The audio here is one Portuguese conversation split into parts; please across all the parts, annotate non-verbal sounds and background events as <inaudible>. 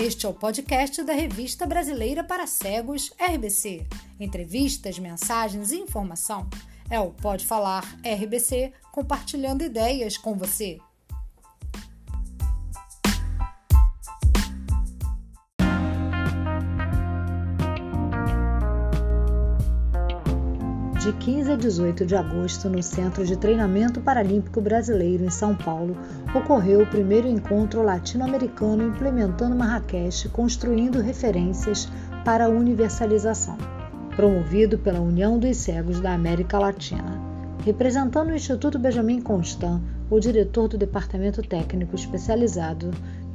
Este é o podcast da Revista Brasileira para Cegos, RBC. Entrevistas, mensagens e informação. É o Pode Falar RBC, compartilhando ideias com você. De 15 a 18 de agosto, no Centro de Treinamento Paralímpico Brasileiro em São Paulo, ocorreu o primeiro encontro latino-americano implementando Marrakech, construindo referências para a universalização, promovido pela União dos Cegos da América Latina. Representando o Instituto Benjamin Constant, o diretor do Departamento Técnico Especializado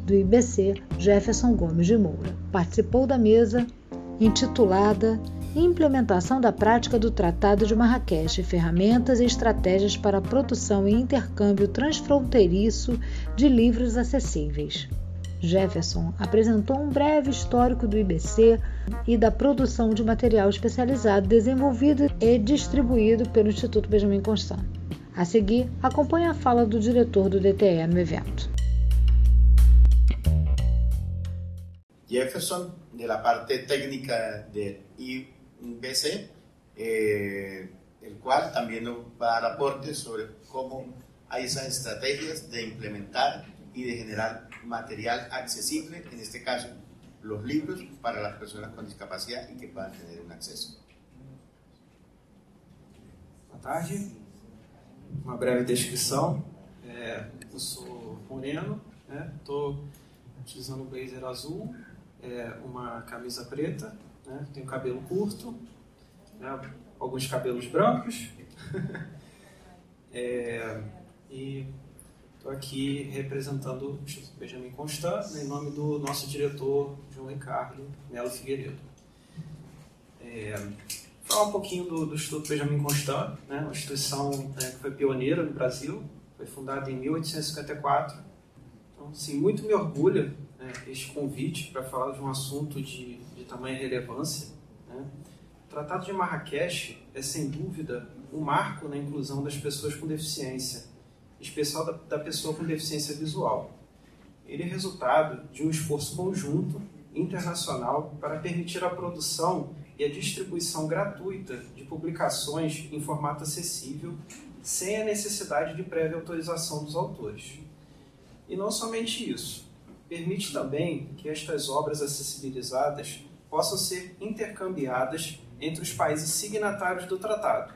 do IBC, Jefferson Gomes de Moura, participou da mesa intitulada Implementação da prática do Tratado de Marrakech, ferramentas e estratégias para a produção e intercâmbio transfronteiriço de livros acessíveis. Jefferson apresentou um breve histórico do IBC e da produção de material especializado desenvolvido e distribuído pelo Instituto Benjamin Constant. A seguir, acompanhe a fala do diretor do DTE no evento. Jefferson, de la parte técnica de IBC, eh, el cual también nos va a dar aportes sobre cómo hay esas estrategias de implementar y de generar material accesible, en este caso los libros, para las personas con discapacidad y que puedan tener un acceso. Boa tarde. Uma breve descrição. É, eu sou moreno, estou né? utilizando um blazer azul, é, uma camisa preta, né? tenho cabelo curto, né? alguns cabelos brancos. <laughs> é, e estou aqui representando o Instituto Benjamin Constant, né, em nome do nosso diretor João Ricardo Melo Figueiredo. É, falar um pouquinho do, do Instituto Benjamin Constant, né, uma instituição né, que foi pioneira no Brasil, foi fundada em 1854. Então, sim, muito me orgulha né, este convite para falar de um assunto de, de tamanha relevância. Né. O Tratado de Marrakech é, sem dúvida, um marco na inclusão das pessoas com deficiência, em especial da, da pessoa com deficiência visual. Ele é resultado de um esforço conjunto, internacional, para permitir a produção e a distribuição gratuita de publicações em formato acessível, sem a necessidade de prévia autorização dos autores. E não somente isso, permite também que estas obras acessibilizadas possam ser intercambiadas entre os países signatários do tratado,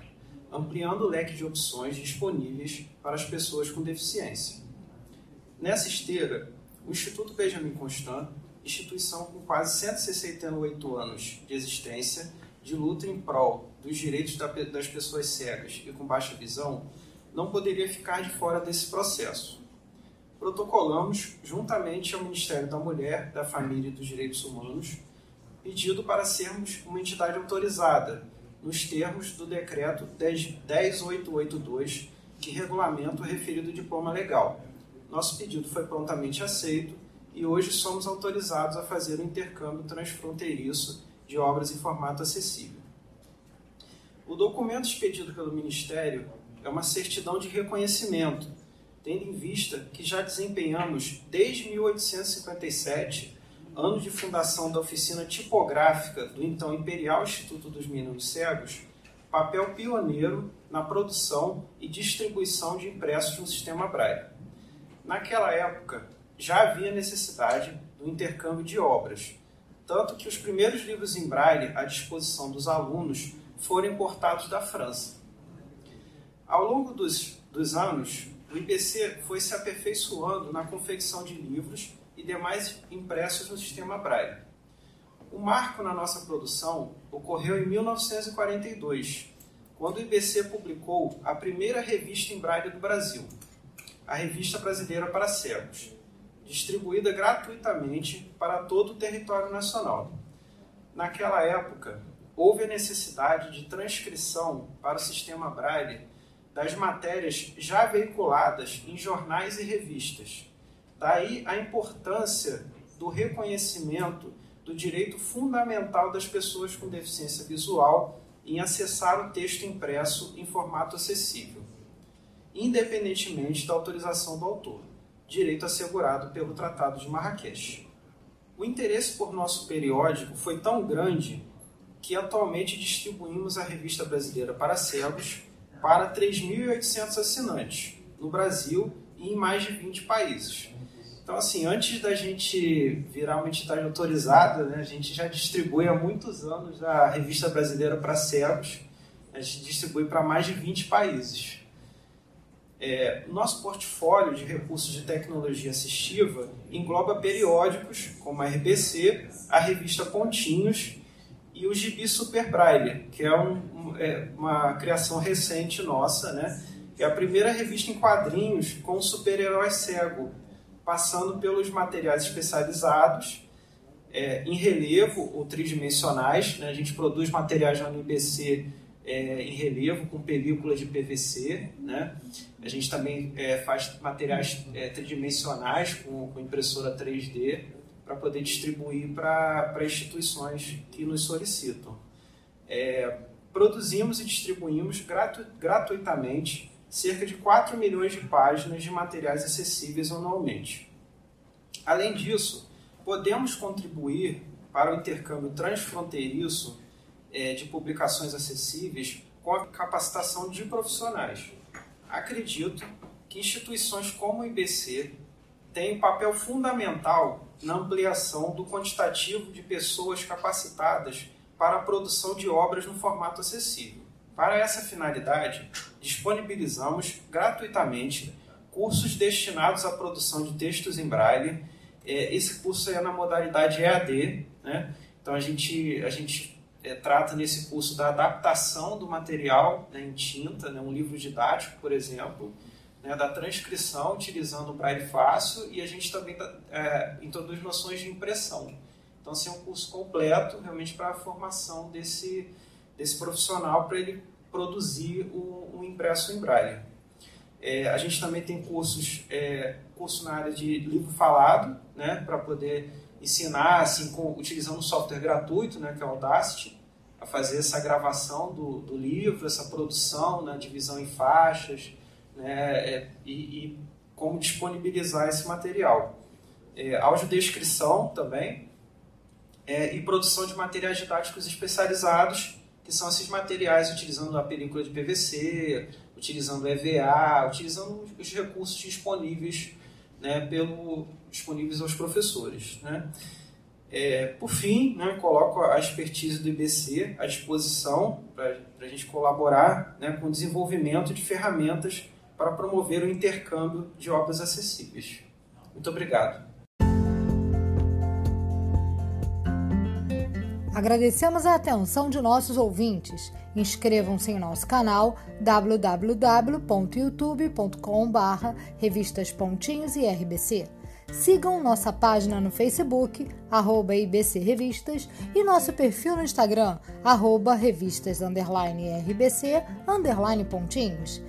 ampliando o leque de opções disponíveis para as pessoas com deficiência. Nessa esteira, o Instituto Benjamin Constant, instituição com quase 168 anos de existência, de luta em prol dos direitos das pessoas cegas e com baixa visão, não poderia ficar de fora desse processo. Protocolamos, juntamente ao Ministério da Mulher, da Família e dos Direitos Humanos, pedido para sermos uma entidade autorizada, nos termos do Decreto 10882, que regulamenta o referido diploma legal. Nosso pedido foi prontamente aceito e hoje somos autorizados a fazer o intercâmbio transfronteiriço de obras em formato acessível. O documento expedido pelo Ministério é uma certidão de reconhecimento, tendo em vista que já desempenhamos desde 1857, ano de fundação da oficina tipográfica do então Imperial Instituto dos Meninos Cegos, papel pioneiro na produção e distribuição de impressos no sistema Braille. Naquela época, já havia necessidade do intercâmbio de obras, tanto que os primeiros livros em Braille à disposição dos alunos foram importados da França. Ao longo dos, dos anos, o IPC foi se aperfeiçoando na confecção de livros e demais impressos no sistema Braille. O marco na nossa produção ocorreu em 1942, quando o IBC publicou a primeira revista em Braille do Brasil, a Revista Brasileira para Cegos, distribuída gratuitamente para todo o território nacional. Naquela época, houve a necessidade de transcrição para o sistema Braille das matérias já veiculadas em jornais e revistas. Daí a importância do reconhecimento do direito fundamental das pessoas com deficiência visual em acessar o texto impresso em formato acessível, independentemente da autorização do autor, direito assegurado pelo Tratado de Marrakech. O interesse por nosso periódico foi tão grande que atualmente distribuímos a revista brasileira para cegos para 3.800 assinantes no Brasil e em mais de 20 países. Então, assim, antes da gente virar uma entidade autorizada, né, a gente já distribui há muitos anos a revista brasileira para cegos, a gente distribui para mais de 20 países. É, nosso portfólio de recursos de tecnologia assistiva engloba periódicos como a RBC, a revista Pontinhos e o Gibi Super Braille, que é, um, é uma criação recente nossa, né? É a primeira revista em quadrinhos com super-herói cego, passando pelos materiais especializados é, em relevo ou tridimensionais. Né? A gente produz materiais na UNBC é, em relevo com película de PVC. Né? A gente também é, faz materiais é, tridimensionais com, com impressora 3D para poder distribuir para instituições que nos solicitam. É, produzimos e distribuímos gratu, gratuitamente cerca de 4 milhões de páginas de materiais acessíveis anualmente. Além disso, podemos contribuir para o intercâmbio transfronteiriço é, de publicações acessíveis com a capacitação de profissionais. Acredito que instituições como o IBC um papel fundamental na ampliação do quantitativo de pessoas capacitadas para a produção de obras no formato acessível. Para essa finalidade, disponibilizamos gratuitamente cursos destinados à produção de textos em braille. É, esse curso é na modalidade EAD, né? então a gente, a gente é, trata nesse curso da adaptação do material né, em tinta, né, um livro didático, por exemplo, né, da transcrição utilizando o braille fácil e a gente também é, introduz noções de impressão. Então, assim, é um curso completo realmente para a formação desse, desse profissional para ele produzir um, um, impresso em braille. É, a gente também tem cursos, é, curso na área de livro falado, né, para poder ensinar, assim, com, utilizando um software gratuito, né, que é o Audacity, a fazer essa gravação do, do livro, essa produção, né, divisão em faixas, né, é, e, e, como disponibilizar esse material. É, audiodescrição também, é, e produção de materiais didáticos especializados que são esses materiais utilizando a película de PVC, utilizando EVA, utilizando os recursos disponíveis, né, pelo, disponíveis aos professores. Né. É, por fim, né, coloco a expertise do IBC à disposição para a gente colaborar né, com o desenvolvimento de ferramentas para promover o intercâmbio de obras acessíveis. Muito obrigado. Agradecemos a atenção de nossos ouvintes. Inscrevam-se em nosso canal www.youtube.com/barra revistas Pontinhos e RBC. Sigam nossa página no Facebook, arroba IBC Revistas, e nosso perfil no Instagram, arroba revistas, underline, RBC, underline pontinhos.